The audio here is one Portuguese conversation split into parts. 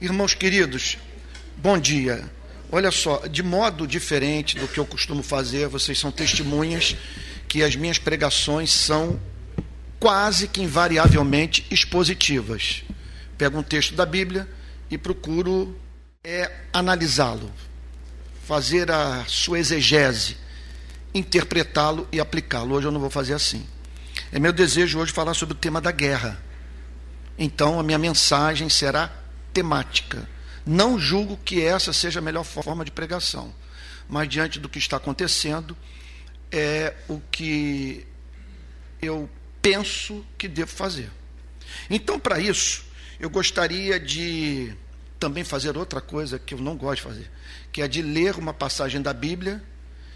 Irmãos queridos, bom dia. Olha só, de modo diferente do que eu costumo fazer, vocês são testemunhas que as minhas pregações são quase que invariavelmente expositivas. Pego um texto da Bíblia e procuro é, analisá-lo, fazer a sua exegese, interpretá-lo e aplicá-lo. Hoje eu não vou fazer assim. É meu desejo hoje falar sobre o tema da guerra. Então a minha mensagem será temática. Não julgo que essa seja a melhor forma de pregação, mas diante do que está acontecendo, é o que eu penso que devo fazer. Então, para isso, eu gostaria de também fazer outra coisa que eu não gosto de fazer, que é de ler uma passagem da Bíblia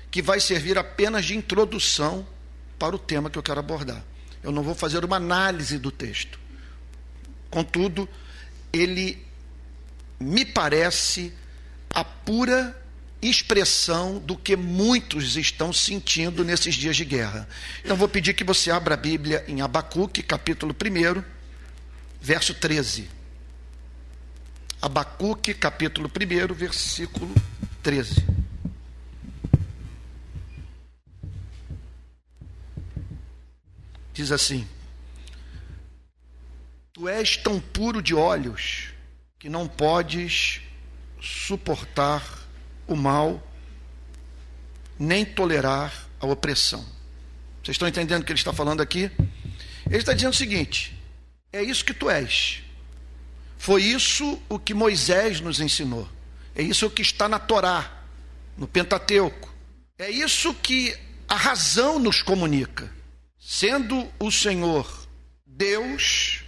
que vai servir apenas de introdução para o tema que eu quero abordar. Eu não vou fazer uma análise do texto. Contudo, ele me parece a pura expressão do que muitos estão sentindo nesses dias de guerra. Então vou pedir que você abra a Bíblia em Abacuque, capítulo 1, verso 13. Abacuque, capítulo 1, versículo 13. Diz assim: Tu és tão puro de olhos que não podes suportar o mal, nem tolerar a opressão. Vocês estão entendendo o que ele está falando aqui? Ele está dizendo o seguinte: é isso que tu és. Foi isso o que Moisés nos ensinou. É isso que está na Torá, no Pentateuco. É isso que a razão nos comunica. Sendo o Senhor Deus,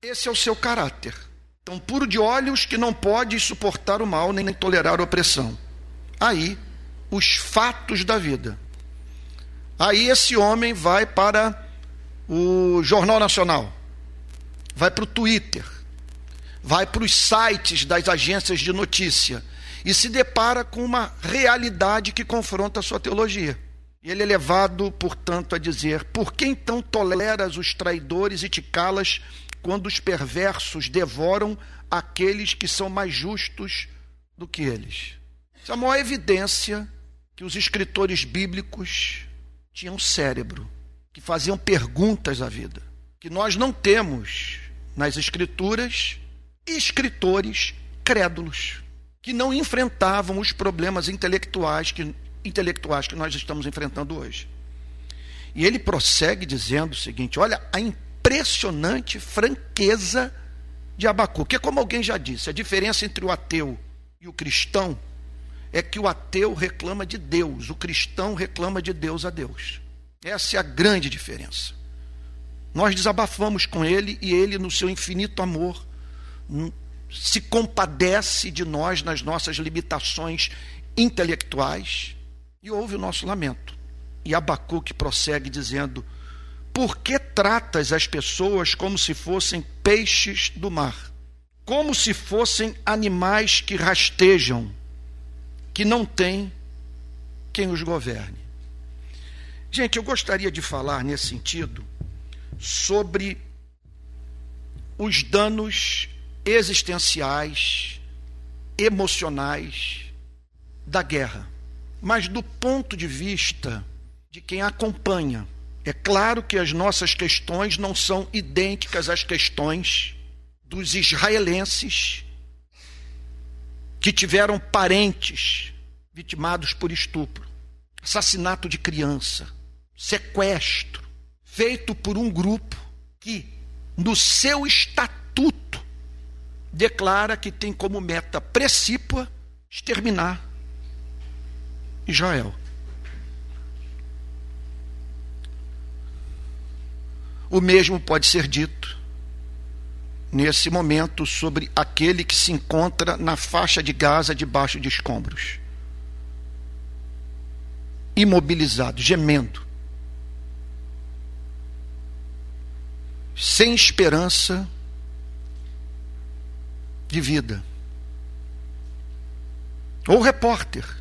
esse é o seu caráter tão puro de olhos que não pode suportar o mal nem tolerar a opressão. Aí, os fatos da vida. Aí esse homem vai para o Jornal Nacional, vai para o Twitter, vai para os sites das agências de notícia e se depara com uma realidade que confronta a sua teologia. E ele é levado, portanto, a dizer: Por que então toleras os traidores e te calas quando os perversos devoram aqueles que são mais justos do que eles. Essa é a maior evidência que os escritores bíblicos tinham cérebro, que faziam perguntas à vida, que nós não temos nas escrituras escritores crédulos, que não enfrentavam os problemas intelectuais que, intelectuais que nós estamos enfrentando hoje. E ele prossegue dizendo o seguinte: olha a impressionante franqueza de Abacuque. É como alguém já disse, a diferença entre o ateu e o cristão é que o ateu reclama de Deus, o cristão reclama de Deus a Deus. Essa é a grande diferença. Nós desabafamos com ele e ele, no seu infinito amor, se compadece de nós nas nossas limitações intelectuais e ouve o nosso lamento. E Abacuque prossegue dizendo: por que tratas as pessoas como se fossem peixes do mar? Como se fossem animais que rastejam, que não têm quem os governe? Gente, eu gostaria de falar nesse sentido sobre os danos existenciais, emocionais da guerra, mas do ponto de vista de quem acompanha é claro que as nossas questões não são idênticas às questões dos israelenses que tiveram parentes vitimados por estupro, assassinato de criança, sequestro, feito por um grupo que, no seu estatuto, declara que tem como meta precípua exterminar Israel. O mesmo pode ser dito nesse momento sobre aquele que se encontra na faixa de Gaza debaixo de escombros, imobilizado, gemendo, sem esperança de vida. Ou repórter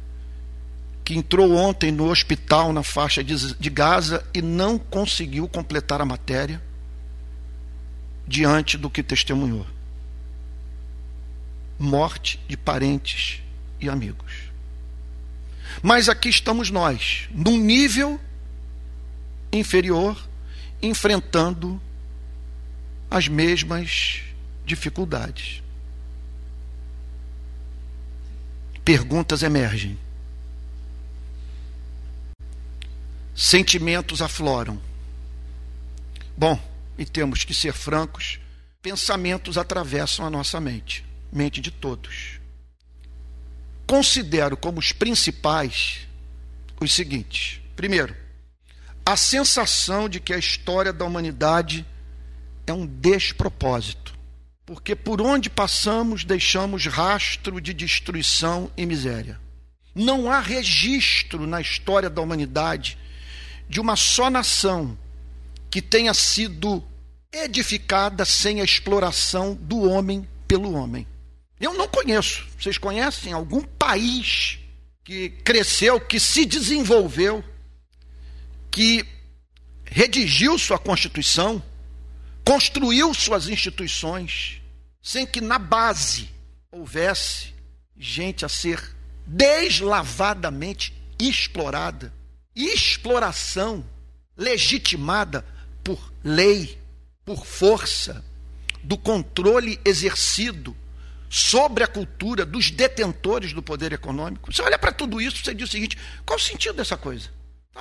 que entrou ontem no hospital na faixa de, Gaza e não conseguiu completar a matéria diante do que testemunhou. morte de parentes e amigos. Mas aqui estamos nós, num nível inferior, enfrentando as mesmas dificuldades. Perguntas emergem. Sentimentos afloram. Bom, e temos que ser francos, pensamentos atravessam a nossa mente, mente de todos. Considero como os principais os seguintes: primeiro, a sensação de que a história da humanidade é um despropósito, porque por onde passamos deixamos rastro de destruição e miséria. Não há registro na história da humanidade de uma só nação que tenha sido edificada sem a exploração do homem pelo homem. Eu não conheço. Vocês conhecem algum país que cresceu, que se desenvolveu, que redigiu sua Constituição, construiu suas instituições, sem que na base houvesse gente a ser deslavadamente explorada, exploração legitimada por lei, por força do controle exercido sobre a cultura dos detentores do poder econômico. Você olha para tudo isso, você diz o seguinte: qual o sentido dessa coisa?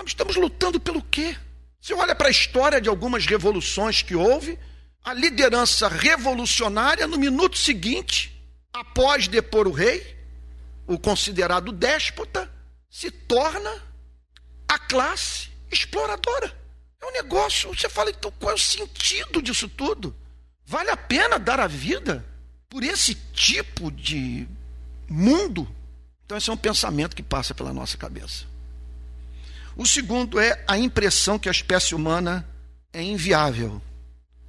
Estamos lutando pelo quê? Você olha para a história de algumas revoluções que houve, a liderança revolucionária, no minuto seguinte, após depor o rei, o considerado déspota, se torna a classe exploradora. É um negócio, você fala, então qual é o sentido disso tudo? Vale a pena dar a vida por esse tipo de mundo? Então, esse é um pensamento que passa pela nossa cabeça. O segundo é a impressão que a espécie humana é inviável.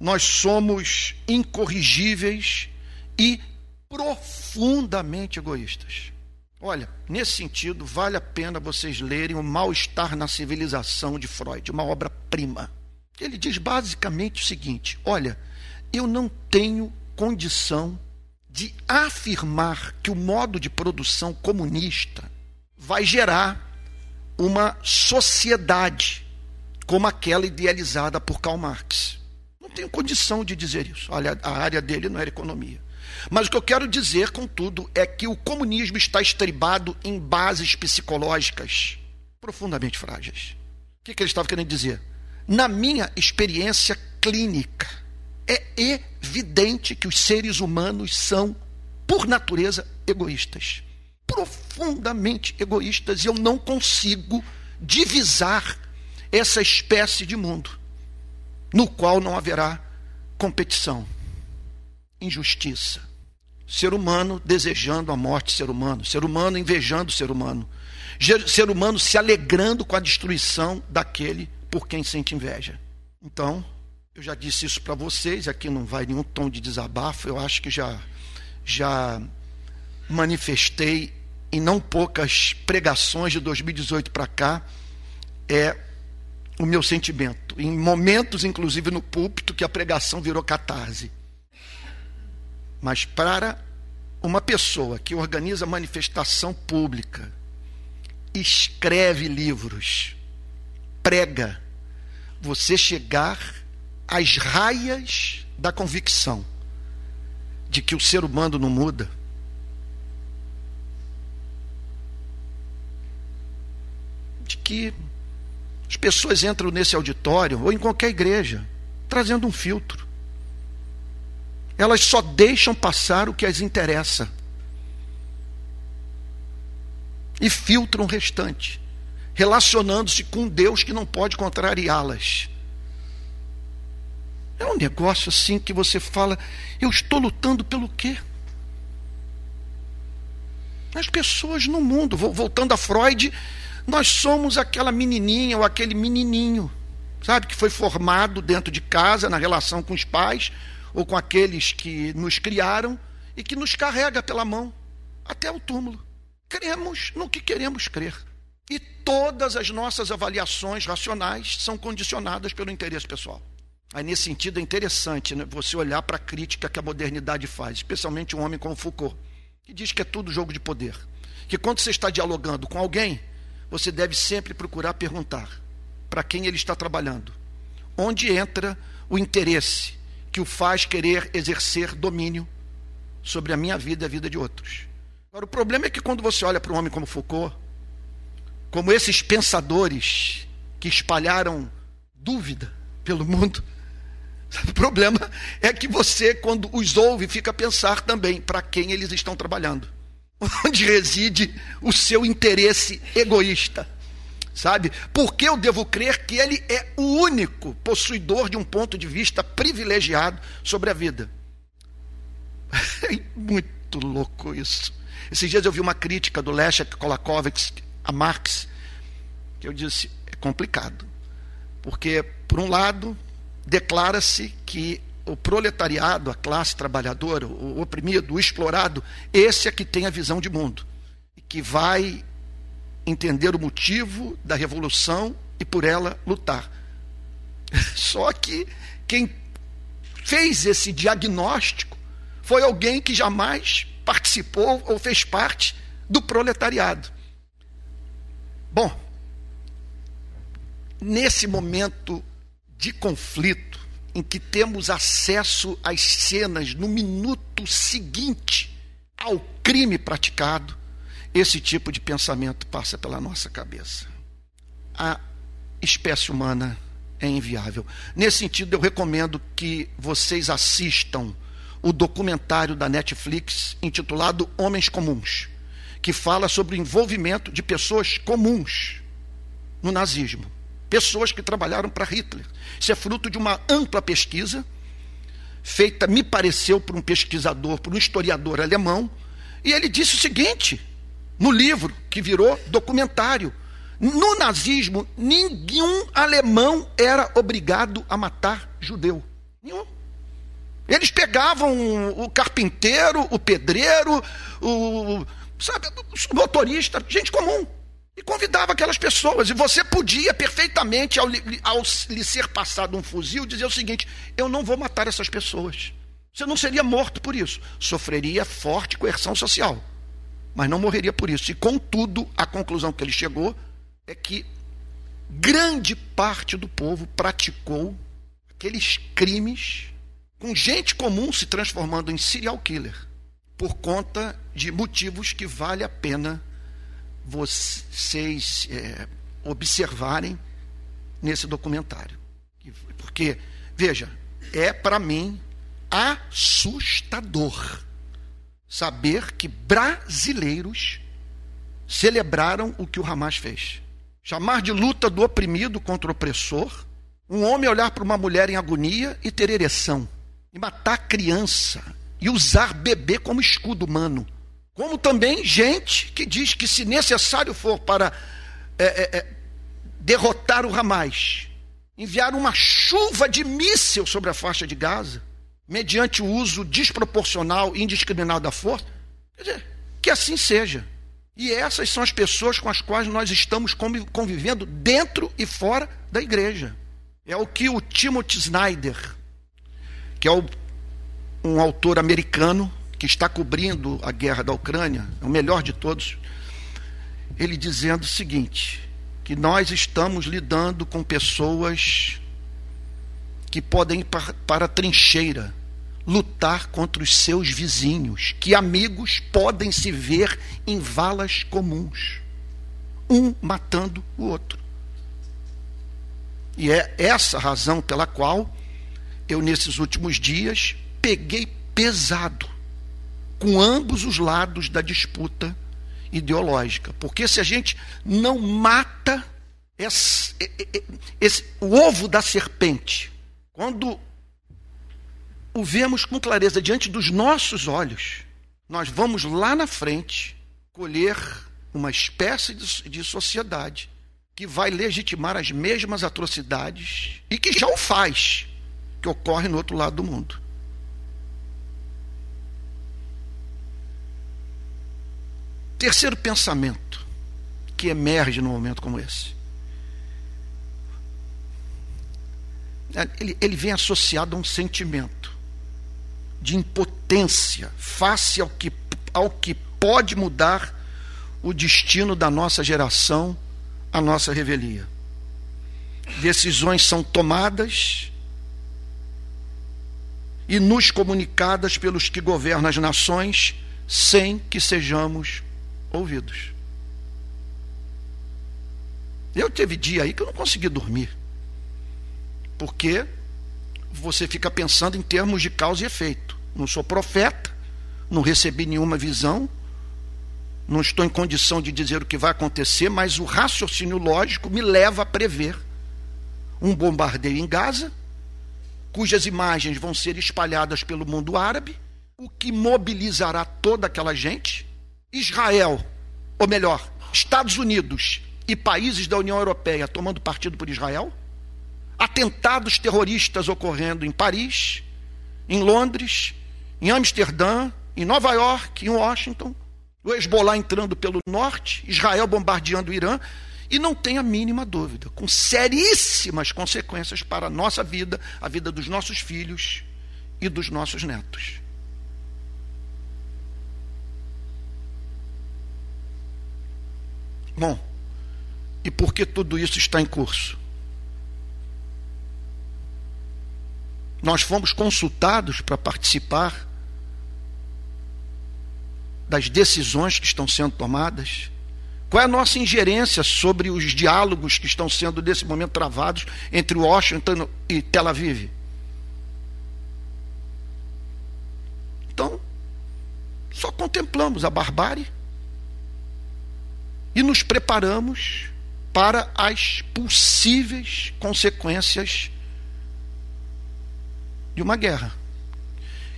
Nós somos incorrigíveis e profundamente egoístas. Olha, nesse sentido, vale a pena vocês lerem O Mal-Estar na Civilização de Freud, uma obra-prima. Ele diz basicamente o seguinte: olha, eu não tenho condição de afirmar que o modo de produção comunista vai gerar uma sociedade como aquela idealizada por Karl Marx. Não tenho condição de dizer isso. Olha, a área dele não era economia. Mas o que eu quero dizer, contudo, é que o comunismo está estribado em bases psicológicas profundamente frágeis. O que, que ele estava querendo dizer? Na minha experiência clínica, é evidente que os seres humanos são, por natureza, egoístas profundamente egoístas e eu não consigo divisar essa espécie de mundo no qual não haverá competição, injustiça. Ser humano desejando a morte ser humano, ser humano invejando ser humano, ser humano se alegrando com a destruição daquele por quem sente inveja. Então, eu já disse isso para vocês, aqui não vai nenhum tom de desabafo, eu acho que já já manifestei em não poucas pregações de 2018 para cá, é o meu sentimento. Em momentos, inclusive no púlpito, que a pregação virou catarse. Mas para uma pessoa que organiza manifestação pública, escreve livros, prega, você chegar às raias da convicção de que o ser humano não muda, de que as pessoas entram nesse auditório ou em qualquer igreja trazendo um filtro. Elas só deixam passar o que as interessa e filtram o restante, relacionando-se com Deus que não pode contrariá-las. É um negócio assim que você fala, eu estou lutando pelo quê? As pessoas no mundo, voltando a Freud, nós somos aquela menininha ou aquele menininho, sabe, que foi formado dentro de casa, na relação com os pais ou com aqueles que nos criaram e que nos carrega pela mão até o túmulo. Cremos no que queremos crer. E todas as nossas avaliações racionais são condicionadas pelo interesse pessoal. Aí, nesse sentido, é interessante né, você olhar para a crítica que a modernidade faz, especialmente um homem como Foucault. que diz que é tudo jogo de poder. Que quando você está dialogando com alguém, você deve sempre procurar perguntar para quem ele está trabalhando. Onde entra o interesse que o faz querer exercer domínio sobre a minha vida e a vida de outros. Agora, o problema é que quando você olha para um homem como Foucault, como esses pensadores que espalharam dúvida pelo mundo, o problema é que você, quando os ouve, fica a pensar também para quem eles estão trabalhando. Onde reside o seu interesse egoísta. Sabe? Porque eu devo crer que ele é o único possuidor de um ponto de vista privilegiado sobre a vida. É muito louco isso. Esses dias eu vi uma crítica do Leszek Kolakowicz a Marx, que eu disse, é complicado. Porque, por um lado, declara-se que o proletariado, a classe trabalhadora, o oprimido, o explorado, esse é que tem a visão de mundo, que vai entender o motivo da revolução e por ela lutar. Só que quem fez esse diagnóstico foi alguém que jamais participou ou fez parte do proletariado. Bom, nesse momento de conflito, em que temos acesso às cenas no minuto seguinte ao crime praticado, esse tipo de pensamento passa pela nossa cabeça. A espécie humana é inviável. Nesse sentido, eu recomendo que vocês assistam o documentário da Netflix intitulado Homens Comuns, que fala sobre o envolvimento de pessoas comuns no nazismo pessoas que trabalharam para Hitler. Isso é fruto de uma ampla pesquisa, feita, me pareceu, por um pesquisador, por um historiador alemão, e ele disse o seguinte, no livro, que virou documentário: no nazismo, nenhum alemão era obrigado a matar judeu. Nenhum. Eles pegavam o carpinteiro, o pedreiro, o, sabe, o motorista, gente comum e convidava aquelas pessoas. E você podia perfeitamente, ao, ao, lhe ser passado um fuzil, dizer o seguinte: eu não vou matar essas pessoas. Você não seria morto por isso. Sofreria forte coerção social. Mas não morreria por isso. E, contudo, a conclusão que ele chegou é que grande parte do povo praticou aqueles crimes com gente comum se transformando em serial killer por conta de motivos que vale a pena vocês é, observarem nesse documentário. Porque, veja, é para mim assustador saber que brasileiros celebraram o que o Hamas fez. Chamar de luta do oprimido contra o opressor, um homem olhar para uma mulher em agonia e ter ereção, e matar criança, e usar bebê como escudo humano como também gente que diz que, se necessário for para é, é, é, derrotar o Hamas, enviar uma chuva de míssil sobre a faixa de Gaza, mediante o uso desproporcional e indiscriminado da força, quer dizer, que assim seja. E essas são as pessoas com as quais nós estamos convivendo dentro e fora da igreja. É o que o Timothy Snyder, que é o, um autor americano, que está cobrindo a guerra da Ucrânia, é o melhor de todos, ele dizendo o seguinte: que nós estamos lidando com pessoas que podem ir para, para a trincheira lutar contra os seus vizinhos, que amigos podem se ver em valas comuns, um matando o outro. E é essa a razão pela qual eu, nesses últimos dias, peguei pesado com ambos os lados da disputa ideológica. Porque se a gente não mata esse, esse, o ovo da serpente, quando o vemos com clareza diante dos nossos olhos, nós vamos lá na frente colher uma espécie de, de sociedade que vai legitimar as mesmas atrocidades e que já o faz, que ocorre no outro lado do mundo. Terceiro pensamento que emerge num momento como esse. Ele, ele vem associado a um sentimento de impotência face ao que ao que pode mudar o destino da nossa geração, a nossa revelia. Decisões são tomadas e nos comunicadas pelos que governam as nações sem que sejamos ouvidos. Eu teve dia aí que eu não consegui dormir. Porque você fica pensando em termos de causa e efeito. Não sou profeta, não recebi nenhuma visão, não estou em condição de dizer o que vai acontecer, mas o raciocínio lógico me leva a prever um bombardeio em Gaza, cujas imagens vão ser espalhadas pelo mundo árabe, o que mobilizará toda aquela gente. Israel, ou melhor, Estados Unidos e países da União Europeia tomando partido por Israel, atentados terroristas ocorrendo em Paris, em Londres, em Amsterdã, em Nova York, em Washington, o Hezbollah entrando pelo norte, Israel bombardeando o Irã, e não tem a mínima dúvida, com seríssimas consequências para a nossa vida, a vida dos nossos filhos e dos nossos netos. Bom, e por que tudo isso está em curso? Nós fomos consultados para participar das decisões que estão sendo tomadas? Qual é a nossa ingerência sobre os diálogos que estão sendo, nesse momento, travados entre Washington e Tel Aviv? Então, só contemplamos a barbárie e nos preparamos para as possíveis consequências de uma guerra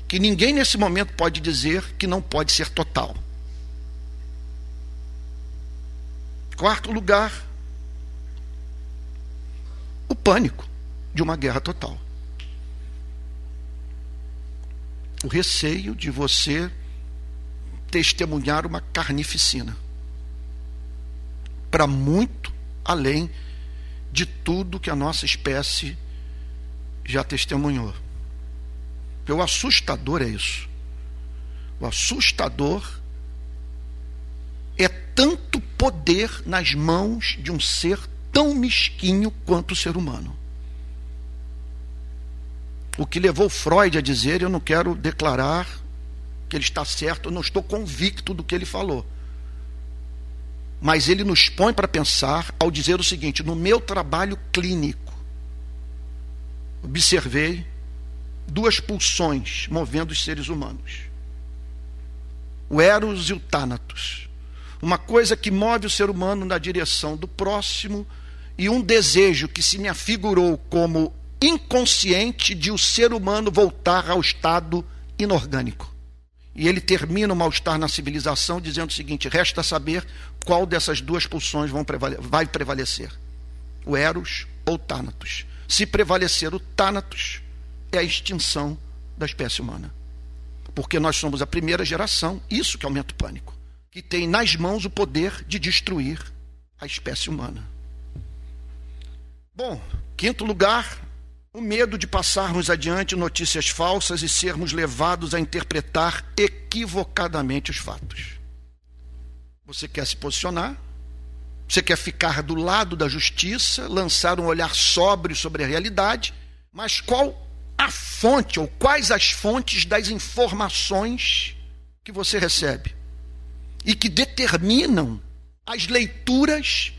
que ninguém nesse momento pode dizer que não pode ser total. Quarto lugar, o pânico de uma guerra total. O receio de você testemunhar uma carnificina. Para muito além de tudo que a nossa espécie já testemunhou. Porque o assustador é isso. O assustador é tanto poder nas mãos de um ser tão mesquinho quanto o ser humano. O que levou Freud a dizer, eu não quero declarar que ele está certo, eu não estou convicto do que ele falou. Mas ele nos põe para pensar ao dizer o seguinte: no meu trabalho clínico, observei duas pulsões movendo os seres humanos: o Eros e o Thanatos. Uma coisa que move o ser humano na direção do próximo e um desejo que se me afigurou como inconsciente de o ser humano voltar ao estado inorgânico. E ele termina o mal-estar na civilização dizendo o seguinte: resta saber qual dessas duas pulsões vão prevale vai prevalecer: o Eros ou o Thanatos. Se prevalecer o Thanatos, é a extinção da espécie humana. Porque nós somos a primeira geração, isso que aumenta o pânico, que tem nas mãos o poder de destruir a espécie humana. Bom, quinto lugar, o medo de passarmos adiante notícias falsas e sermos levados a interpretar equivocadamente os fatos. Você quer se posicionar? Você quer ficar do lado da justiça, lançar um olhar sóbrio sobre a realidade, mas qual a fonte ou quais as fontes das informações que você recebe e que determinam as leituras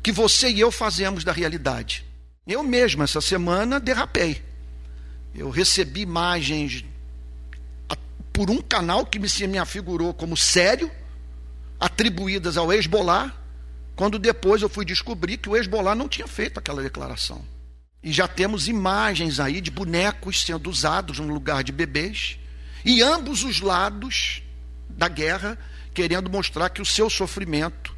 que você e eu fazemos da realidade. Eu mesmo, essa semana, derrapei. Eu recebi imagens por um canal que me afigurou como sério, atribuídas ao Hezbollah, quando depois eu fui descobrir que o Hezbollah não tinha feito aquela declaração. E já temos imagens aí de bonecos sendo usados no lugar de bebês. E ambos os lados da guerra querendo mostrar que o seu sofrimento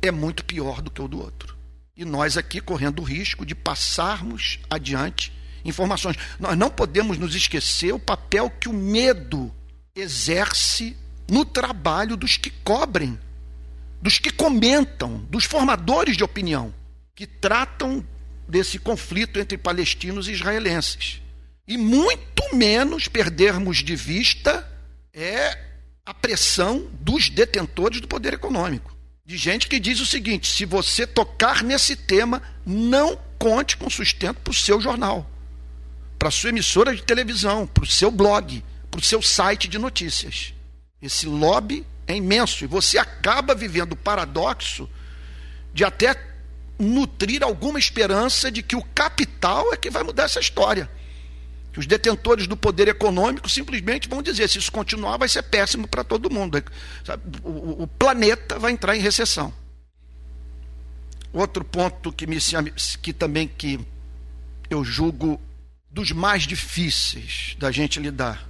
é muito pior do que o do outro. E nós aqui correndo o risco de passarmos adiante informações. Nós não podemos nos esquecer o papel que o medo exerce no trabalho dos que cobrem, dos que comentam, dos formadores de opinião, que tratam desse conflito entre palestinos e israelenses. E muito menos perdermos de vista é a pressão dos detentores do poder econômico. De gente que diz o seguinte: se você tocar nesse tema, não conte com sustento para o seu jornal, para a sua emissora de televisão, para o seu blog, para o seu site de notícias. Esse lobby é imenso e você acaba vivendo o paradoxo de até nutrir alguma esperança de que o capital é que vai mudar essa história. Que os detentores do poder econômico simplesmente vão dizer: se isso continuar, vai ser péssimo para todo mundo. O, planeta vai entrar em recessão. Outro ponto que, me, que também que eu julgo dos mais difíceis da gente lidar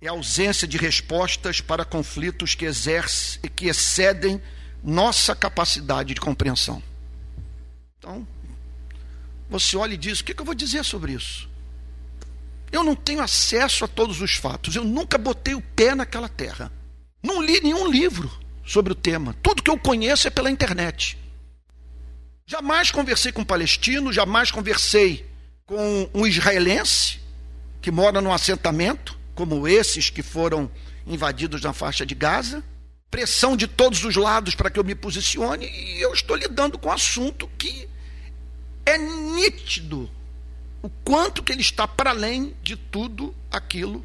é a ausência de respostas para conflitos que, exerce, que excedem nossa capacidade de compreensão. Então, você olha e diz: o que, que eu vou dizer sobre isso? Eu não tenho acesso a todos os fatos, eu nunca botei o pé naquela terra. Não li nenhum livro sobre o tema. Tudo que eu conheço é pela internet. Jamais conversei com um palestino, jamais conversei com um israelense que mora num assentamento, como esses que foram invadidos na faixa de Gaza. Pressão de todos os lados para que eu me posicione, e eu estou lidando com um assunto que é nítido o quanto que ele está para além de tudo aquilo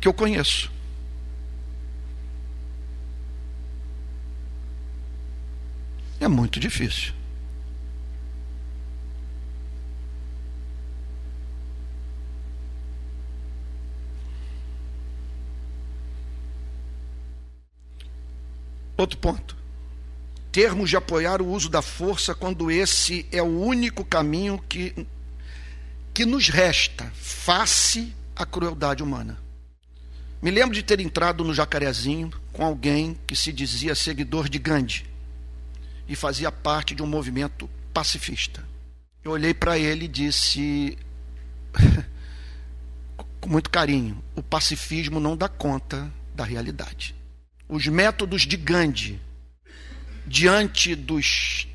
que eu conheço. É muito difícil. Outro ponto termos de apoiar o uso da força quando esse é o único caminho que, que nos resta face à crueldade humana. Me lembro de ter entrado no Jacarezinho com alguém que se dizia seguidor de Gandhi e fazia parte de um movimento pacifista. Eu olhei para ele e disse, com muito carinho: o pacifismo não dá conta da realidade. Os métodos de Gandhi diante dos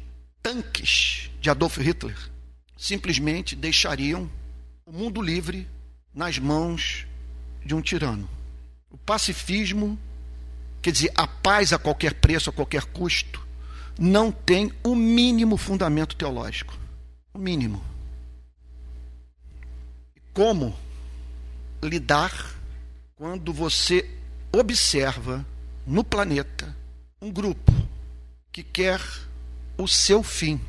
tanques de Adolf Hitler, simplesmente deixariam o mundo livre nas mãos de um tirano. O pacifismo, quer dizer, a paz a qualquer preço, a qualquer custo, não tem o mínimo fundamento teológico. O mínimo. Como lidar quando você observa no planeta um grupo que quer o seu fim,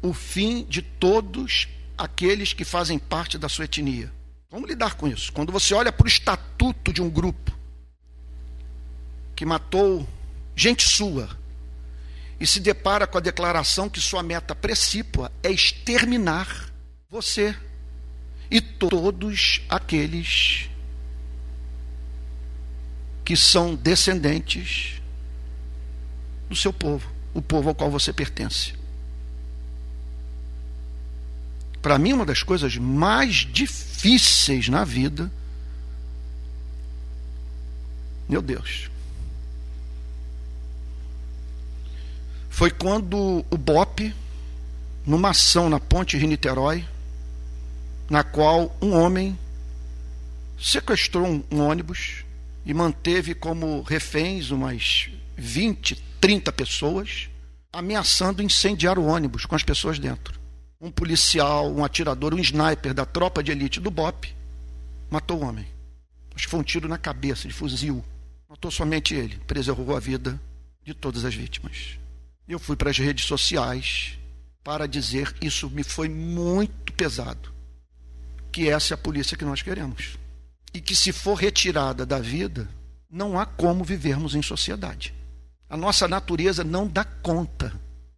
o fim de todos aqueles que fazem parte da sua etnia. Vamos lidar com isso. Quando você olha para o estatuto de um grupo que matou gente sua e se depara com a declaração que sua meta precípua é exterminar você e todos aqueles que são descendentes do seu povo, o povo ao qual você pertence. Para mim, uma das coisas mais difíceis na vida, meu Deus, foi quando o BOP, numa ação na ponte Rio-Niterói, na qual um homem sequestrou um, ônibus e manteve como reféns umas 20, 30 pessoas, ameaçando incendiar o ônibus com as pessoas dentro. Um policial, um atirador, um sniper da tropa de elite do BOP matou o homem. Acho que foi um tiro na cabeça, de fuzil. Matou somente ele, preservou a vida de todas as vítimas. Eu fui para as redes sociais para dizer isso me foi muito pesado. Que essa é a polícia que nós queremos. E que se for retirada da vida, não há como vivermos em sociedade. A nossa natureza não dá conta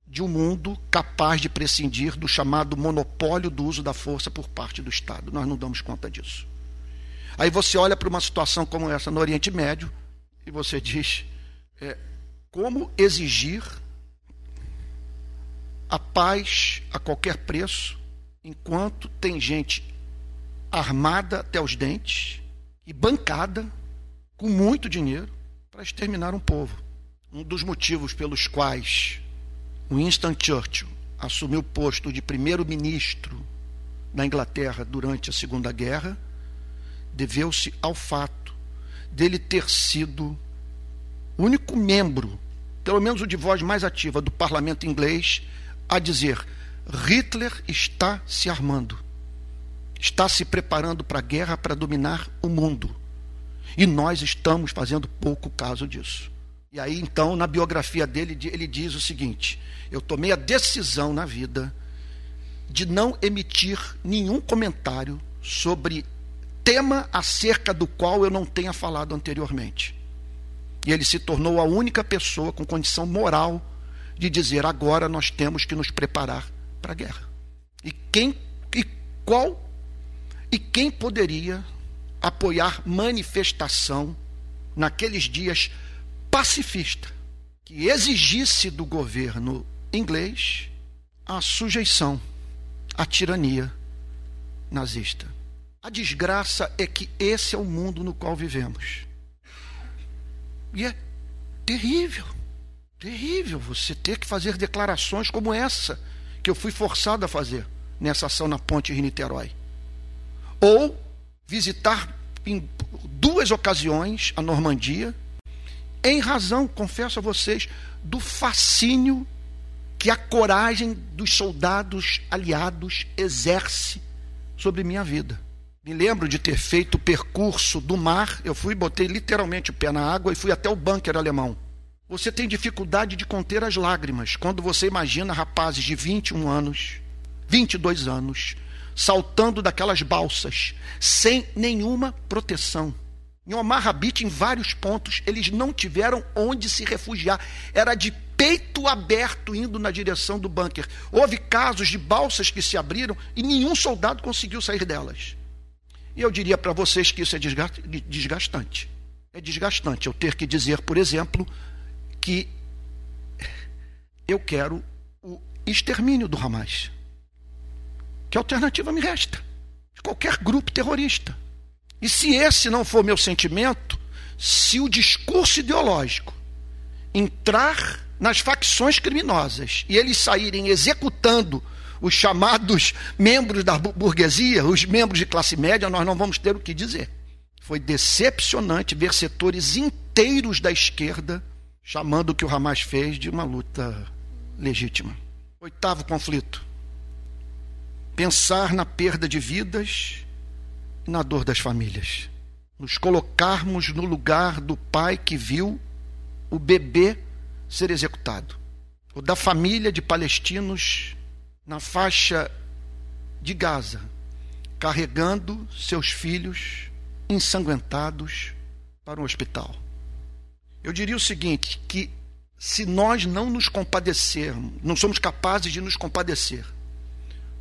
de um mundo capaz de prescindir do chamado monopólio do uso da força por parte do Estado. Nós não damos conta disso. Aí você olha para uma situação como essa no Oriente Médio e você diz: é, como exigir a paz a qualquer preço, enquanto tem gente armada até os dentes e bancada com muito dinheiro para exterminar um povo um dos motivos pelos quais Winston Churchill assumiu o posto de primeiro-ministro da Inglaterra durante a Segunda Guerra deveu-se ao fato dele ter sido o único membro, pelo menos o de voz mais ativa, do parlamento inglês a dizer: Hitler está se armando, está se preparando para a guerra para dominar o mundo. E nós estamos fazendo pouco caso disso. E aí, então, na biografia dele, ele diz o seguinte: Eu tomei a decisão na vida de não emitir nenhum comentário sobre tema acerca do qual eu não tenha falado anteriormente. E ele se tornou a única pessoa com condição moral de dizer: agora nós temos que nos preparar para a guerra. E quem e qual e quem poderia apoiar manifestação naqueles dias pacifista que exigisse do governo inglês a sujeição à tirania nazista. A desgraça é que esse é o mundo no qual vivemos. E é terrível, terrível você ter que fazer declarações como essa que eu fui forçado a fazer nessa ação na ponte Rio-Niterói. Ou visitar em duas ocasiões a Normandia, em razão, confesso a vocês, do fascínio que a coragem dos soldados aliados exerce sobre minha vida. Me lembro de ter feito o percurso do mar, eu fui, botei literalmente o pé na água e fui até o bunker alemão. Você tem dificuldade de conter as lágrimas quando você imagina rapazes de 21 anos, 22 anos, saltando daquelas balsas, sem nenhuma proteção. Em Omar Rabit, em vários pontos, eles não tiveram onde se refugiar. Era de peito aberto indo na direção do bunker. Houve casos de balsas que se abriram e nenhum soldado conseguiu sair delas. E eu diria para vocês que isso é desgastante. É desgastante eu ter que dizer, por exemplo, que eu quero o extermínio do Hamas. Que alternativa me resta? De qualquer grupo terrorista. E se esse não for meu sentimento, se o discurso ideológico entrar nas facções criminosas e eles saírem executando os chamados membros da burguesia, os membros de classe média, nós não vamos ter o que dizer. Foi decepcionante ver setores inteiros da esquerda chamando o que o Hamas fez de uma luta legítima. Oitavo conflito pensar na perda de vidas na dor das famílias. Nos colocarmos no lugar do pai que viu o bebê ser executado, ou da família de palestinos na faixa de Gaza, carregando seus filhos ensanguentados para um hospital. Eu diria o seguinte: que se nós não nos compadecermos, não somos capazes de nos compadecer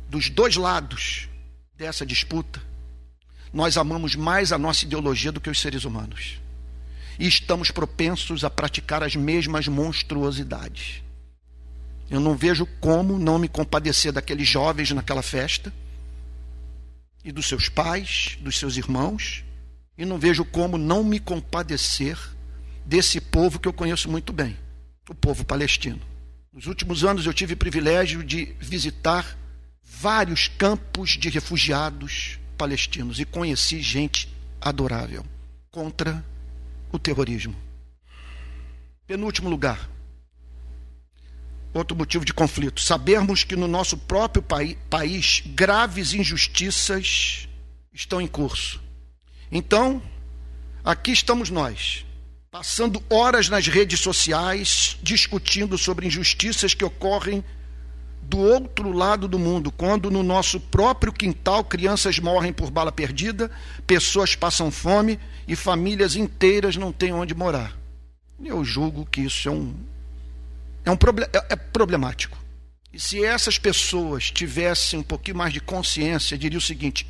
dos dois lados dessa disputa, nós amamos mais a nossa ideologia do que os seres humanos. E estamos propensos a praticar as mesmas monstruosidades. Eu não vejo como não me compadecer daqueles jovens naquela festa, e dos seus pais, dos seus irmãos, e não vejo como não me compadecer desse povo que eu conheço muito bem, o povo palestino. Nos últimos anos eu tive o privilégio de visitar vários campos de refugiados palestinos e conheci gente adorável contra o terrorismo. Penúltimo lugar. Outro motivo de conflito. Sabermos que no nosso próprio país graves injustiças estão em curso. Então, aqui estamos nós, passando horas nas redes sociais discutindo sobre injustiças que ocorrem do outro lado do mundo, quando no nosso próprio quintal crianças morrem por bala perdida, pessoas passam fome e famílias inteiras não têm onde morar. Eu julgo que isso é um é, um é, é problemático. E se essas pessoas tivessem um pouquinho mais de consciência, diria o seguinte: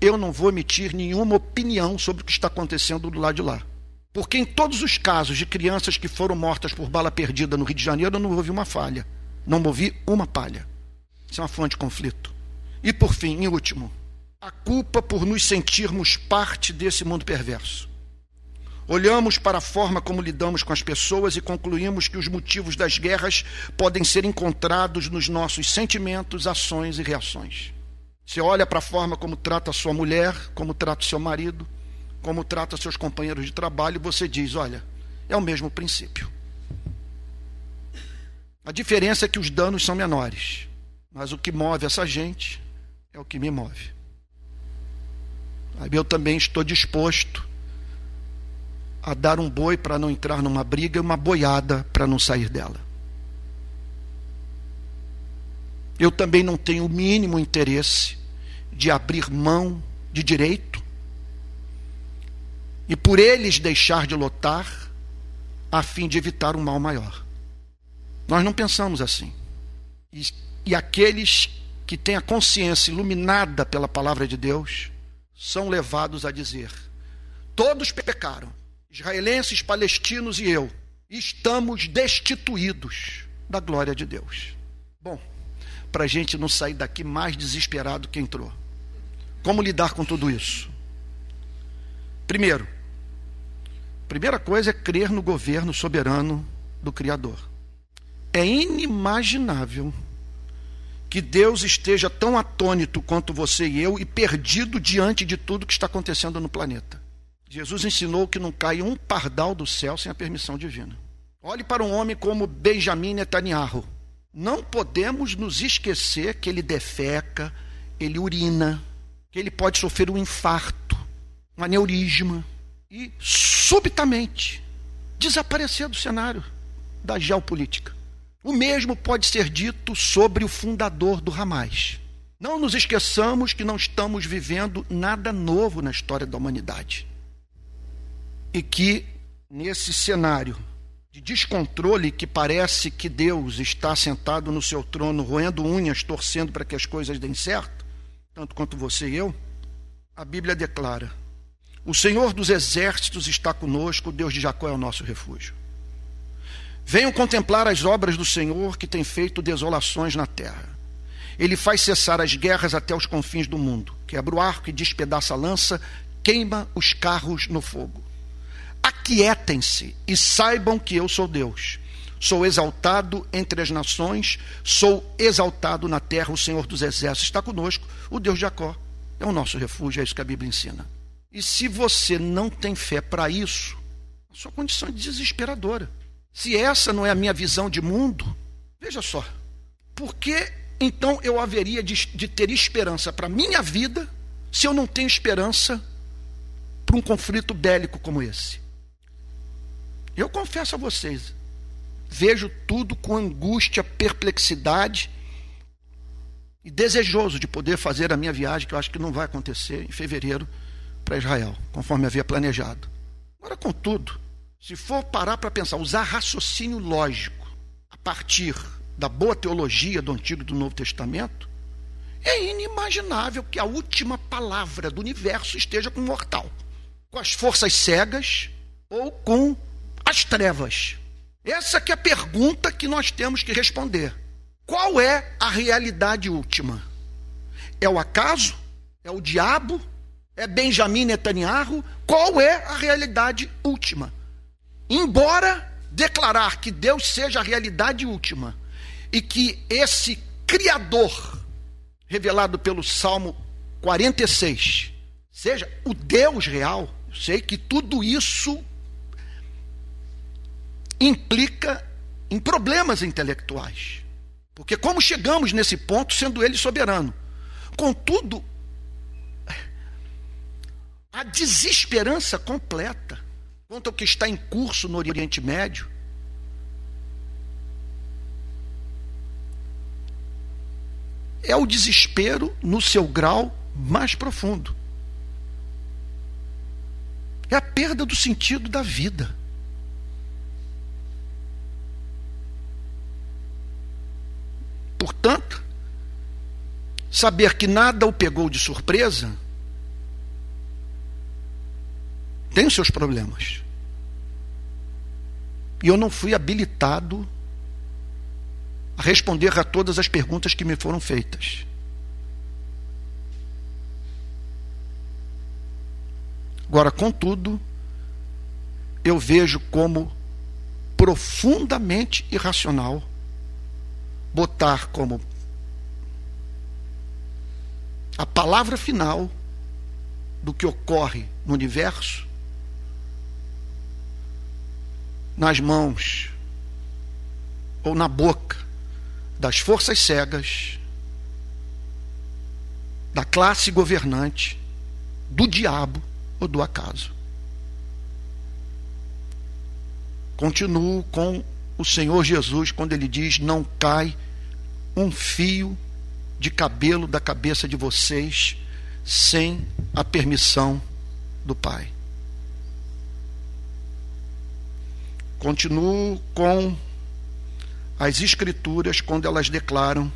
eu não vou emitir nenhuma opinião sobre o que está acontecendo do lado de lá. Porque em todos os casos de crianças que foram mortas por bala perdida no Rio de Janeiro, não houve uma falha. Não movi uma palha. Isso é uma fonte de conflito. E por fim, em último, a culpa por nos sentirmos parte desse mundo perverso. Olhamos para a forma como lidamos com as pessoas e concluímos que os motivos das guerras podem ser encontrados nos nossos sentimentos, ações e reações. Você olha para a forma como trata sua mulher, como trata seu marido, como trata seus companheiros de trabalho, você diz: olha, é o mesmo princípio. A diferença é que os danos são menores, mas o que move essa gente é o que me move. Eu também estou disposto a dar um boi para não entrar numa briga e uma boiada para não sair dela. Eu também não tenho o mínimo interesse de abrir mão de direito e por eles deixar de lotar a fim de evitar um mal maior. Nós não pensamos assim. E, e aqueles que têm a consciência iluminada pela palavra de Deus são levados a dizer: todos pecaram, israelenses, palestinos e eu, estamos destituídos da glória de Deus. Bom, para a gente não sair daqui mais desesperado que entrou. Como lidar com tudo isso? Primeiro, primeira coisa é crer no governo soberano do Criador. É inimaginável que Deus esteja tão atônito quanto você e eu e perdido diante de tudo que está acontecendo no planeta. Jesus ensinou que não cai um pardal do céu sem a permissão divina. Olhe para um homem como Benjamin Netanyahu. Não podemos nos esquecer que ele defeca, ele urina, que ele pode sofrer um infarto, um aneurisma e subitamente desaparecer do cenário da geopolítica. O mesmo pode ser dito sobre o fundador do Hamas. Não nos esqueçamos que não estamos vivendo nada novo na história da humanidade. E que nesse cenário de descontrole que parece que Deus está sentado no seu trono, roendo unhas, torcendo para que as coisas deem certo, tanto quanto você e eu, a Bíblia declara: O Senhor dos exércitos está conosco, o Deus de Jacó é o nosso refúgio. Venham contemplar as obras do Senhor que tem feito desolações na terra. Ele faz cessar as guerras até os confins do mundo, quebra o arco e despedaça a lança, queima os carros no fogo. Aquietem-se e saibam que eu sou Deus. Sou exaltado entre as nações, sou exaltado na terra, o Senhor dos exércitos está conosco, o Deus de Jacó é o nosso refúgio, é isso que a Bíblia ensina. E se você não tem fé para isso, a sua condição é desesperadora. Se essa não é a minha visão de mundo, veja só, por que então eu haveria de, de ter esperança para a minha vida se eu não tenho esperança para um conflito bélico como esse? Eu confesso a vocês, vejo tudo com angústia, perplexidade e desejoso de poder fazer a minha viagem, que eu acho que não vai acontecer em fevereiro, para Israel, conforme havia planejado. Agora, contudo, se for parar para pensar, usar raciocínio lógico a partir da boa teologia do Antigo e do Novo Testamento, é inimaginável que a última palavra do universo esteja com um mortal, com as forças cegas ou com as trevas. Essa que é a pergunta que nós temos que responder. Qual é a realidade última? É o acaso? É o diabo? É Benjamin Netanyahu? Qual é a realidade última? Embora declarar que Deus seja a realidade última e que esse Criador, revelado pelo Salmo 46, seja o Deus real, eu sei que tudo isso implica em problemas intelectuais. Porque como chegamos nesse ponto sendo ele soberano? Contudo, a desesperança completa quanto ao que está em curso no Oriente Médio é o desespero no seu grau mais profundo. É a perda do sentido da vida. Portanto, saber que nada o pegou de surpresa tem os seus problemas. E eu não fui habilitado a responder a todas as perguntas que me foram feitas. Agora, contudo, eu vejo como profundamente irracional botar como a palavra final do que ocorre no universo nas mãos ou na boca das forças cegas, da classe governante, do diabo ou do acaso. Continuo com o Senhor Jesus quando ele diz: Não cai um fio de cabelo da cabeça de vocês sem a permissão do Pai. Continuo com as Escrituras quando elas declaram: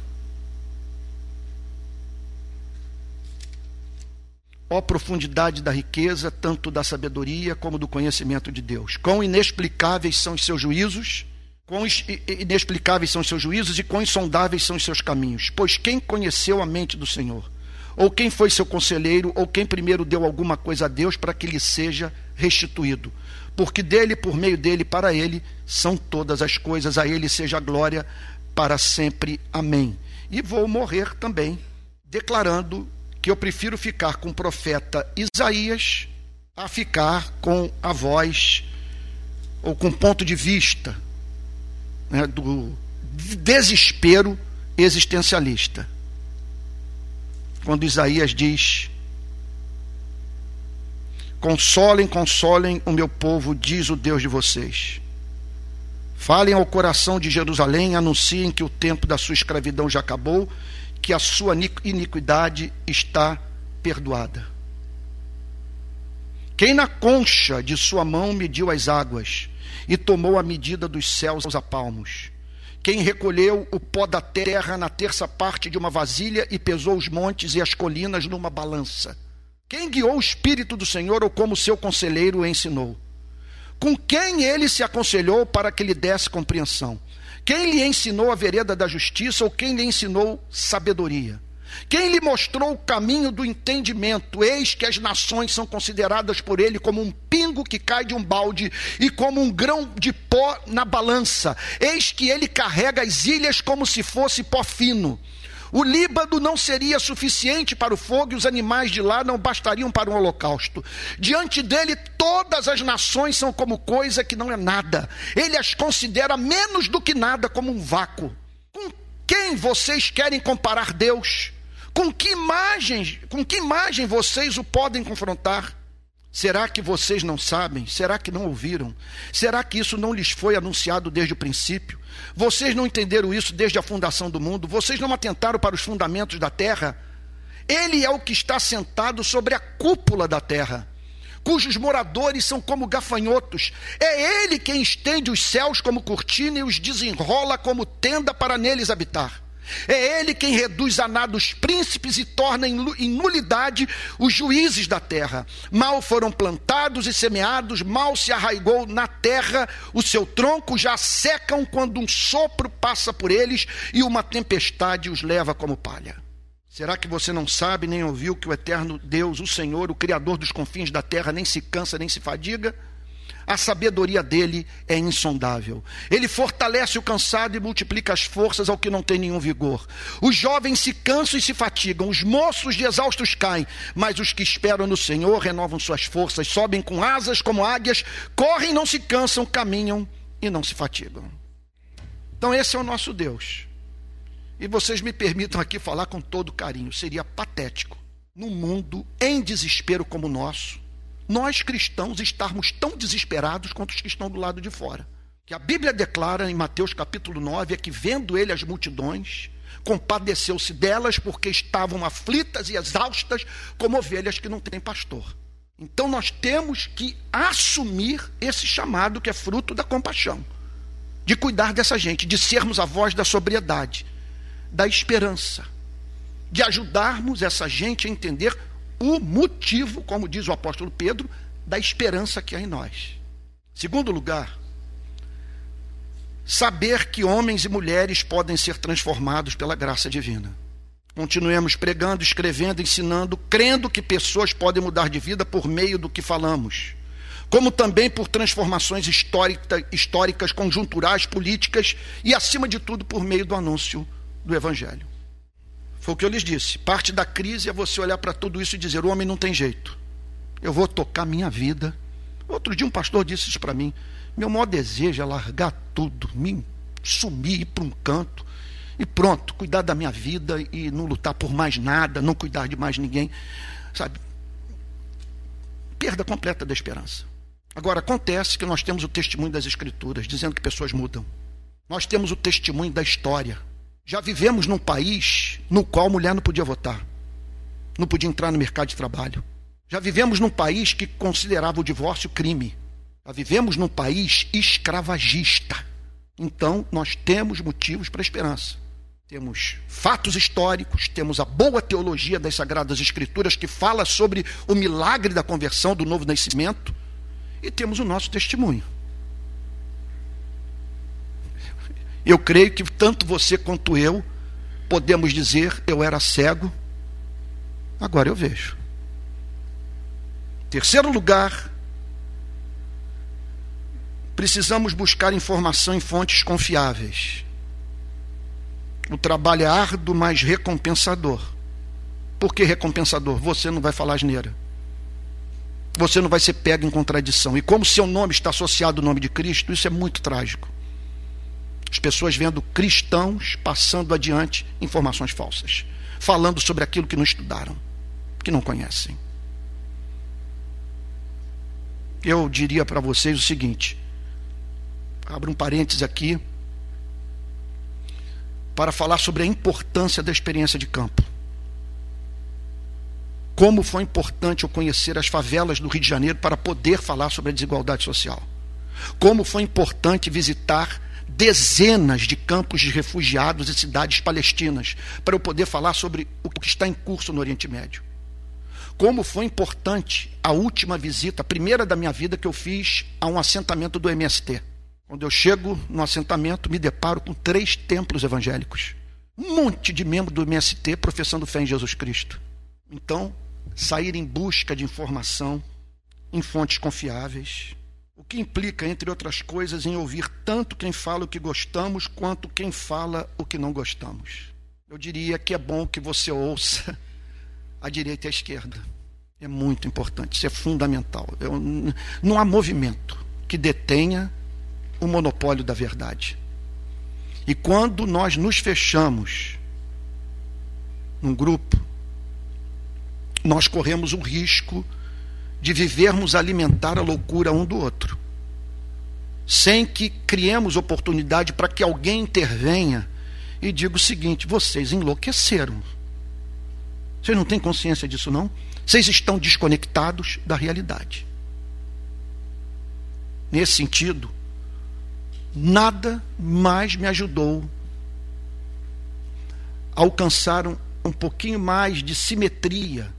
Ó profundidade da riqueza, tanto da sabedoria como do conhecimento de Deus. Quão inexplicáveis são os seus juízos, quão inexplicáveis são os seus juízos e quão insondáveis são os seus caminhos. Pois quem conheceu a mente do Senhor? Ou quem foi seu conselheiro, ou quem primeiro deu alguma coisa a Deus para que lhe seja restituído? Porque dele, por meio dele, para ele são todas as coisas, a ele seja a glória para sempre. Amém. E vou morrer também declarando que eu prefiro ficar com o profeta Isaías a ficar com a voz ou com ponto de vista né, do desespero existencialista. Quando Isaías diz Consolem, consolem o meu povo, diz o Deus de vocês. Falem ao coração de Jerusalém, anunciem que o tempo da sua escravidão já acabou, que a sua iniquidade está perdoada. Quem na concha de sua mão mediu as águas e tomou a medida dos céus a palmos? Quem recolheu o pó da terra na terça parte de uma vasilha e pesou os montes e as colinas numa balança? Quem guiou o Espírito do Senhor ou como seu conselheiro o ensinou? Com quem ele se aconselhou para que lhe desse compreensão? Quem lhe ensinou a vereda da justiça ou quem lhe ensinou sabedoria? Quem lhe mostrou o caminho do entendimento? Eis que as nações são consideradas por ele como um pingo que cai de um balde e como um grão de pó na balança. Eis que ele carrega as ilhas como se fosse pó fino. O Líbano não seria suficiente para o fogo e os animais de lá não bastariam para um holocausto. Diante dele, todas as nações são como coisa que não é nada. Ele as considera menos do que nada, como um vácuo. Com quem vocês querem comparar Deus? Com que imagem, com que imagem vocês o podem confrontar? Será que vocês não sabem? Será que não ouviram? Será que isso não lhes foi anunciado desde o princípio? Vocês não entenderam isso desde a fundação do mundo? Vocês não atentaram para os fundamentos da terra? Ele é o que está sentado sobre a cúpula da terra, cujos moradores são como gafanhotos. É ele quem estende os céus como cortina e os desenrola como tenda para neles habitar. É ele quem reduz a nada os príncipes e torna em nulidade os juízes da terra. Mal foram plantados e semeados, mal se arraigou na terra, o seu tronco já secam quando um sopro passa por eles e uma tempestade os leva como palha. Será que você não sabe nem ouviu que o eterno Deus, o Senhor, o Criador dos confins da terra, nem se cansa nem se fadiga? A sabedoria dele é insondável. Ele fortalece o cansado e multiplica as forças ao que não tem nenhum vigor. Os jovens se cansam e se fatigam, os moços de exaustos caem, mas os que esperam no Senhor renovam suas forças, sobem com asas como águias, correm e não se cansam, caminham e não se fatigam. Então, esse é o nosso Deus. E vocês me permitam aqui falar com todo carinho: seria patético, num mundo em desespero como o nosso, nós cristãos estarmos tão desesperados quanto os que estão do lado de fora. Que a Bíblia declara em Mateus capítulo 9 é que vendo ele as multidões, compadeceu-se delas porque estavam aflitas e exaustas como ovelhas que não têm pastor. Então nós temos que assumir esse chamado que é fruto da compaixão, de cuidar dessa gente, de sermos a voz da sobriedade, da esperança, de ajudarmos essa gente a entender o motivo, como diz o apóstolo Pedro, da esperança que há em nós. Segundo lugar, saber que homens e mulheres podem ser transformados pela graça divina. Continuemos pregando, escrevendo, ensinando, crendo que pessoas podem mudar de vida por meio do que falamos, como também por transformações históricas, conjunturais, políticas e, acima de tudo, por meio do anúncio do Evangelho. Foi o que eu lhes disse. Parte da crise é você olhar para tudo isso e dizer: o homem não tem jeito. Eu vou tocar minha vida. Outro dia um pastor disse isso para mim. Meu maior desejo é largar tudo, me sumir, ir para um canto e pronto, cuidar da minha vida e não lutar por mais nada, não cuidar de mais ninguém. Sabe? Perda completa da esperança. Agora, acontece que nós temos o testemunho das Escrituras, dizendo que pessoas mudam. Nós temos o testemunho da história. Já vivemos num país no qual mulher não podia votar, não podia entrar no mercado de trabalho. Já vivemos num país que considerava o divórcio crime. Já vivemos num país escravagista. Então, nós temos motivos para esperança. Temos fatos históricos, temos a boa teologia das Sagradas Escrituras que fala sobre o milagre da conversão do novo nascimento e temos o nosso testemunho. Eu creio que tanto você quanto eu podemos dizer: eu era cego, agora eu vejo. Terceiro lugar, precisamos buscar informação em fontes confiáveis. O trabalho é árduo, mas recompensador. Por que recompensador? Você não vai falar asneira você não vai ser pego em contradição. E como seu nome está associado ao nome de Cristo, isso é muito trágico. As pessoas vendo cristãos passando adiante informações falsas, falando sobre aquilo que não estudaram, que não conhecem. Eu diria para vocês o seguinte: abro um parênteses aqui para falar sobre a importância da experiência de campo como foi importante eu conhecer as favelas do Rio de Janeiro para poder falar sobre a desigualdade social. Como foi importante visitar dezenas de campos de refugiados e cidades palestinas para eu poder falar sobre o que está em curso no Oriente Médio. Como foi importante a última visita, a primeira da minha vida que eu fiz a um assentamento do MST. Quando eu chego no assentamento, me deparo com três templos evangélicos. Um monte de membros do MST professando fé em Jesus Cristo. Então, sair em busca de informação em fontes confiáveis, o que implica, entre outras coisas, em ouvir tanto quem fala o que gostamos quanto quem fala o que não gostamos. Eu diria que é bom que você ouça a direita e a esquerda. É muito importante, isso é fundamental. Eu, não há movimento que detenha o monopólio da verdade. E quando nós nos fechamos num grupo, nós corremos o risco de vivermos alimentar a loucura um do outro, sem que criemos oportunidade para que alguém intervenha e diga o seguinte: vocês enlouqueceram. Vocês não têm consciência disso, não? Vocês estão desconectados da realidade. Nesse sentido, nada mais me ajudou a alcançar um, um pouquinho mais de simetria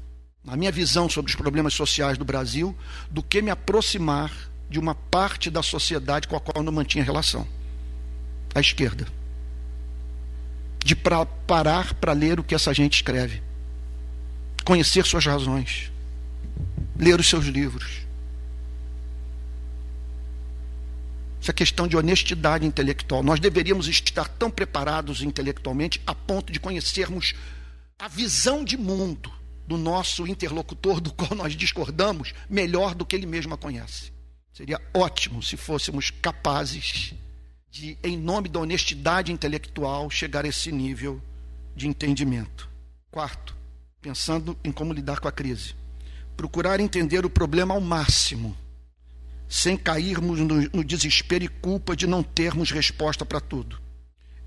na minha visão sobre os problemas sociais do Brasil, do que me aproximar de uma parte da sociedade com a qual eu não mantinha relação a esquerda. De pra, parar para ler o que essa gente escreve, conhecer suas razões, ler os seus livros. Essa questão de honestidade intelectual. Nós deveríamos estar tão preparados intelectualmente a ponto de conhecermos a visão de mundo do nosso interlocutor, do qual nós discordamos, melhor do que ele mesmo a conhece. Seria ótimo se fôssemos capazes de, em nome da honestidade intelectual, chegar a esse nível de entendimento. Quarto, pensando em como lidar com a crise. Procurar entender o problema ao máximo, sem cairmos no, no desespero e culpa de não termos resposta para tudo.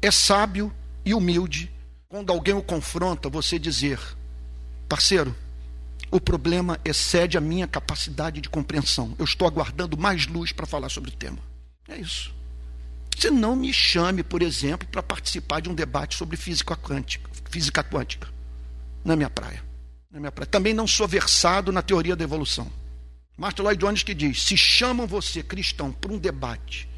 É sábio e humilde, quando alguém o confronta, você dizer: Parceiro, o problema excede a minha capacidade de compreensão. Eu estou aguardando mais luz para falar sobre o tema. É isso. Você não me chame, por exemplo, para participar de um debate sobre física quântica, física quântica. Na minha praia. Na minha praia. Também não sou versado na teoria da evolução. Martin Lloyd Jones que diz: se chamam você, cristão, para um debate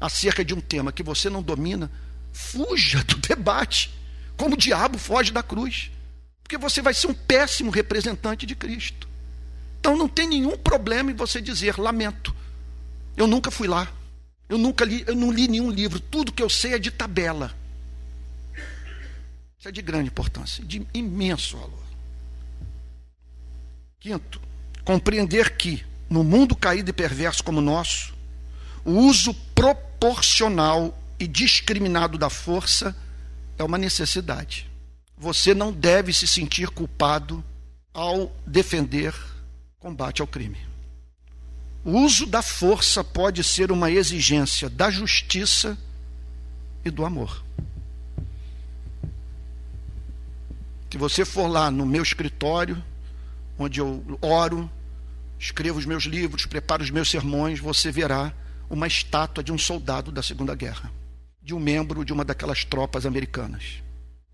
acerca de um tema que você não domina, fuja do debate, como o diabo foge da cruz porque você vai ser um péssimo representante de Cristo. Então não tem nenhum problema em você dizer lamento. Eu nunca fui lá. Eu nunca li, eu não li nenhum livro. Tudo que eu sei é de tabela. Isso é de grande importância, de imenso valor. Quinto, compreender que, no mundo caído e perverso como o nosso, o uso proporcional e discriminado da força é uma necessidade. Você não deve se sentir culpado ao defender combate ao crime. O uso da força pode ser uma exigência da justiça e do amor. Se você for lá no meu escritório, onde eu oro, escrevo os meus livros, preparo os meus sermões, você verá uma estátua de um soldado da Segunda Guerra, de um membro de uma daquelas tropas americanas.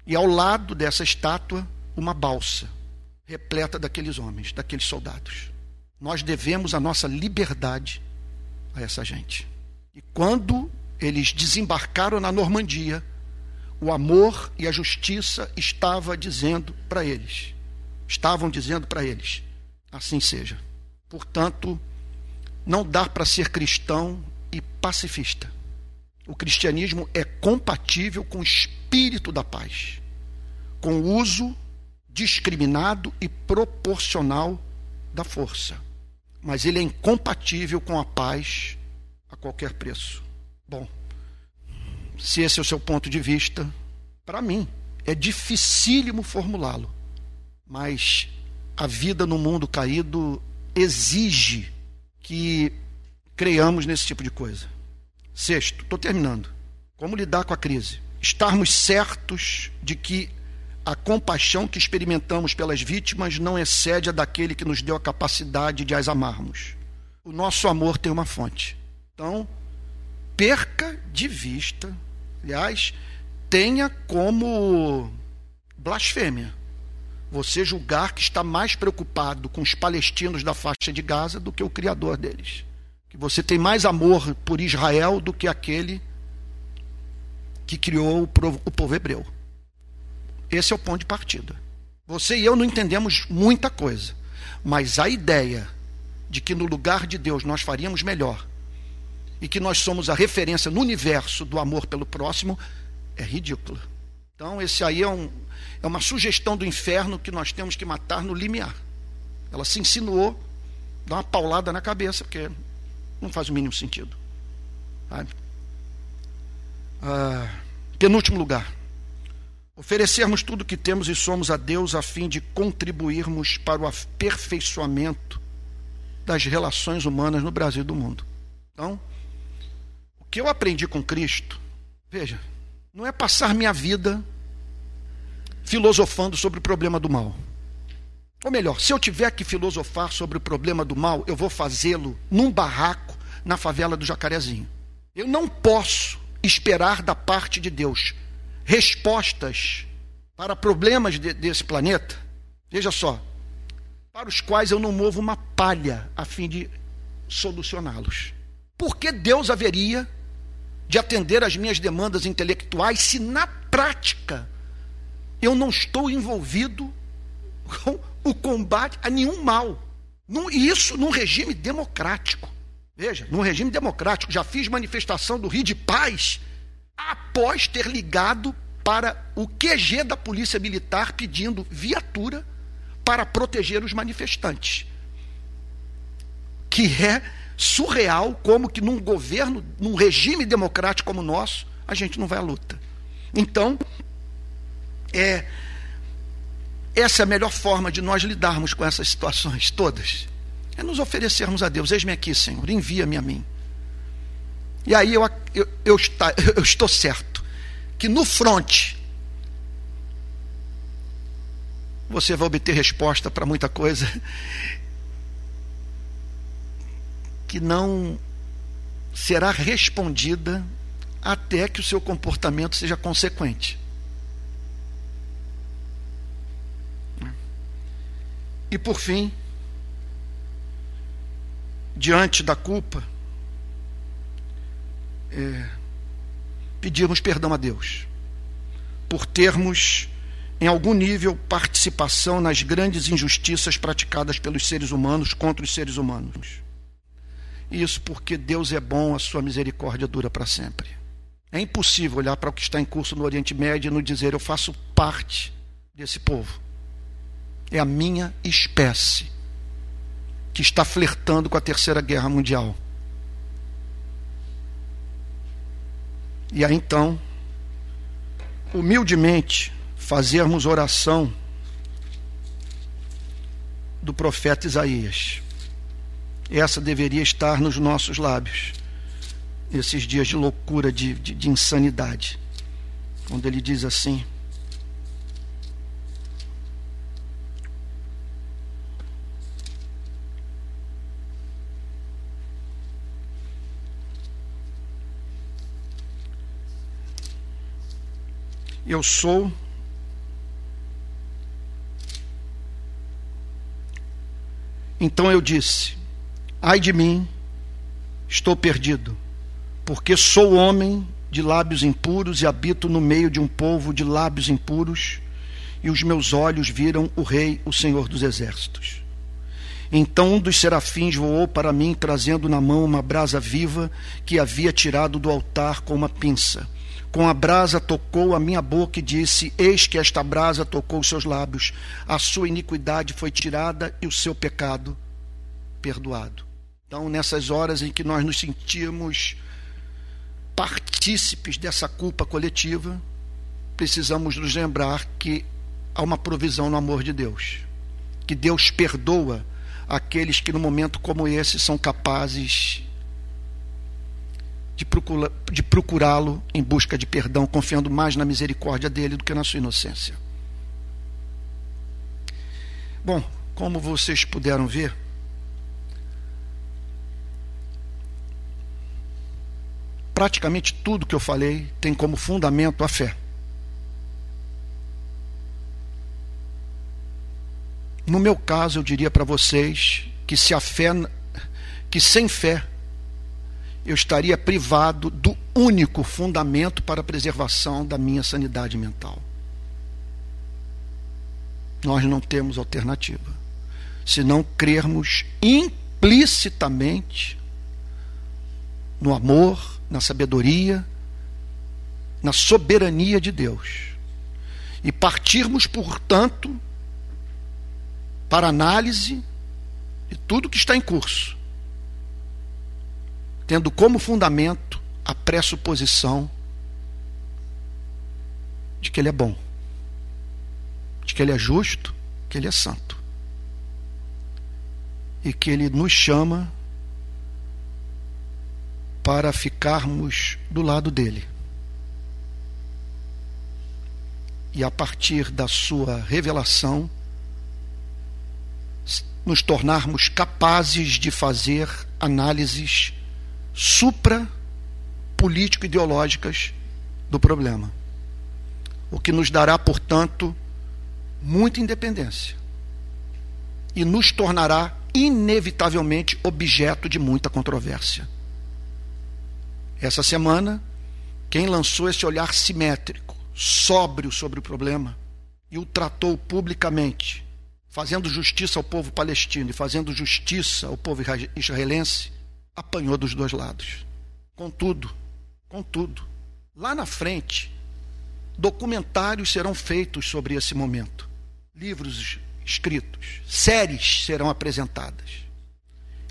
E ao lado dessa estátua, uma balsa repleta daqueles homens, daqueles soldados. Nós devemos a nossa liberdade a essa gente. E quando eles desembarcaram na Normandia, o amor e a justiça estava dizendo para eles, estavam dizendo para eles, assim seja. Portanto, não dá para ser cristão e pacifista. O cristianismo é compatível com o espírito da paz, com o uso discriminado e proporcional da força. Mas ele é incompatível com a paz a qualquer preço. Bom, se esse é o seu ponto de vista, para mim é dificílimo formulá-lo. Mas a vida no mundo caído exige que creiamos nesse tipo de coisa. Sexto, estou terminando. Como lidar com a crise? Estarmos certos de que a compaixão que experimentamos pelas vítimas não excede a daquele que nos deu a capacidade de as amarmos. O nosso amor tem uma fonte. Então, perca de vista, aliás, tenha como blasfêmia você julgar que está mais preocupado com os palestinos da faixa de Gaza do que o Criador deles. Que você tem mais amor por Israel do que aquele que criou o povo hebreu. Esse é o ponto de partida. Você e eu não entendemos muita coisa, mas a ideia de que no lugar de Deus nós faríamos melhor e que nós somos a referência no universo do amor pelo próximo é ridícula. Então, esse aí é, um, é uma sugestão do inferno que nós temos que matar no limiar. Ela se insinuou, dá uma paulada na cabeça, porque não faz o mínimo sentido. Ah, penúltimo lugar. Oferecermos tudo que temos e somos a Deus a fim de contribuirmos para o aperfeiçoamento das relações humanas no Brasil e do mundo. Então, o que eu aprendi com Cristo, veja, não é passar minha vida filosofando sobre o problema do mal. Ou melhor, se eu tiver que filosofar sobre o problema do mal, eu vou fazê-lo num barraco na favela do Jacarezinho. Eu não posso esperar da parte de Deus respostas para problemas de, desse planeta, veja só, para os quais eu não movo uma palha a fim de solucioná-los. Por que Deus haveria de atender às minhas demandas intelectuais se na prática eu não estou envolvido com o combate a nenhum mal? E isso num regime democrático. Veja, num regime democrático, já fiz manifestação do Rio de Paz após ter ligado para o QG da Polícia Militar pedindo viatura para proteger os manifestantes. Que é surreal como que num governo, num regime democrático como o nosso, a gente não vai à luta. Então, é essa é a melhor forma de nós lidarmos com essas situações todas. É nos oferecermos a Deus. Eis-me aqui, Senhor, envia-me a mim. E aí eu, eu, eu, está, eu estou certo que no front você vai obter resposta para muita coisa que não será respondida até que o seu comportamento seja consequente. E por fim, diante da culpa, é, pedirmos perdão a Deus por termos, em algum nível, participação nas grandes injustiças praticadas pelos seres humanos contra os seres humanos. Isso porque Deus é bom, a sua misericórdia dura para sempre. É impossível olhar para o que está em curso no Oriente Médio e nos dizer eu faço parte desse povo. É a minha espécie. que está flertando com a Terceira Guerra Mundial. E aí então, humildemente, fazermos oração do profeta Isaías. Essa deveria estar nos nossos lábios, nesses dias de loucura, de, de, de insanidade. Quando ele diz assim: Eu sou Então eu disse: Ai de mim, estou perdido, porque sou homem de lábios impuros e habito no meio de um povo de lábios impuros, e os meus olhos viram o Rei, o Senhor dos Exércitos. Então um dos serafins voou para mim, trazendo na mão uma brasa viva que havia tirado do altar com uma pinça. Com a brasa tocou a minha boca e disse: Eis que esta brasa tocou os seus lábios. A sua iniquidade foi tirada e o seu pecado perdoado. Então, nessas horas em que nós nos sentimos partícipes dessa culpa coletiva, precisamos nos lembrar que há uma provisão no amor de Deus. Que Deus perdoa aqueles que, no momento como esse, são capazes de, de procurá-lo em busca de perdão, confiando mais na misericórdia dele do que na sua inocência. Bom, como vocês puderam ver, praticamente tudo que eu falei tem como fundamento a fé. No meu caso, eu diria para vocês que se a fé que sem fé eu estaria privado do único fundamento para a preservação da minha sanidade mental. Nós não temos alternativa. Se não crermos implicitamente no amor, na sabedoria, na soberania de Deus. E partirmos, portanto, para análise de tudo que está em curso tendo como fundamento a pressuposição de que ele é bom, de que ele é justo, que ele é santo. E que ele nos chama para ficarmos do lado dele. E a partir da sua revelação, nos tornarmos capazes de fazer análises supra político-ideológicas do problema. O que nos dará, portanto, muita independência e nos tornará inevitavelmente objeto de muita controvérsia. Essa semana, quem lançou esse olhar simétrico, sóbrio sobre o problema e o tratou publicamente, fazendo justiça ao povo palestino e fazendo justiça ao povo israelense, apanhou dos dois lados. Contudo, contudo, lá na frente, documentários serão feitos sobre esse momento, livros escritos, séries serão apresentadas.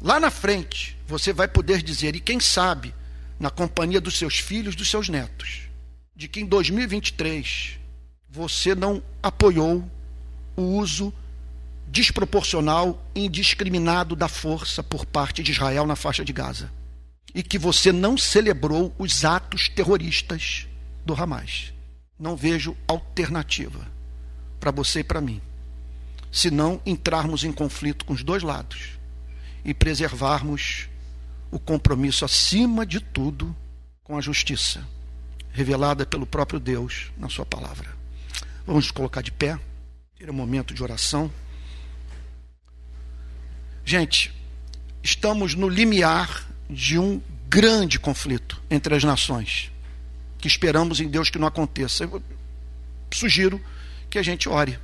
Lá na frente, você vai poder dizer, e quem sabe, na companhia dos seus filhos, dos seus netos, de que em 2023 você não apoiou o uso desproporcional indiscriminado da força por parte de Israel na faixa de Gaza. E que você não celebrou os atos terroristas do Hamas. Não vejo alternativa para você e para mim, se não entrarmos em conflito com os dois lados e preservarmos o compromisso acima de tudo com a justiça revelada pelo próprio Deus na sua palavra. Vamos colocar de pé, ter um momento de oração. Gente, estamos no limiar de um grande conflito entre as nações, que esperamos em Deus que não aconteça. Eu sugiro que a gente ore.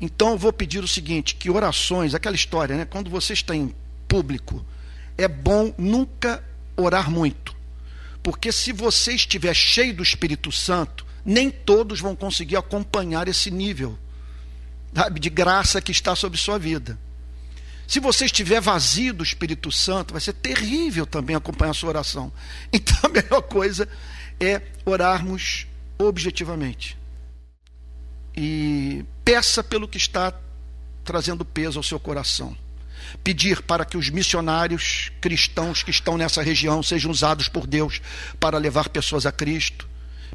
Então eu vou pedir o seguinte, que orações, aquela história, né? Quando você está em público, é bom nunca orar muito. Porque se você estiver cheio do Espírito Santo, nem todos vão conseguir acompanhar esse nível sabe, de graça que está sobre sua vida. Se você estiver vazio do Espírito Santo, vai ser terrível também acompanhar a sua oração. Então a melhor coisa é orarmos objetivamente. E peça pelo que está trazendo peso ao seu coração. Pedir para que os missionários cristãos que estão nessa região sejam usados por Deus para levar pessoas a Cristo.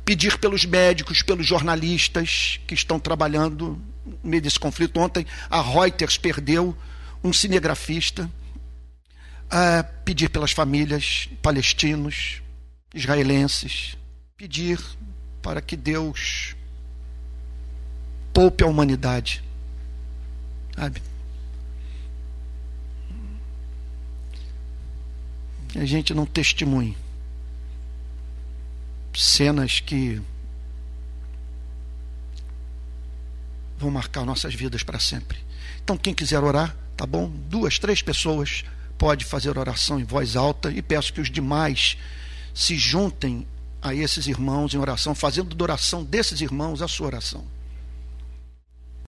Pedir pelos médicos, pelos jornalistas que estão trabalhando no meio desse conflito. Ontem a Reuters perdeu um cinegrafista. Uh, pedir pelas famílias palestinos, israelenses. Pedir para que Deus poupe a humanidade. Sabe? A gente não testemunhe cenas que vão marcar nossas vidas para sempre. Então, quem quiser orar, tá bom? Duas, três pessoas pode fazer oração em voz alta e peço que os demais se juntem a esses irmãos em oração, fazendo da oração desses irmãos a sua oração.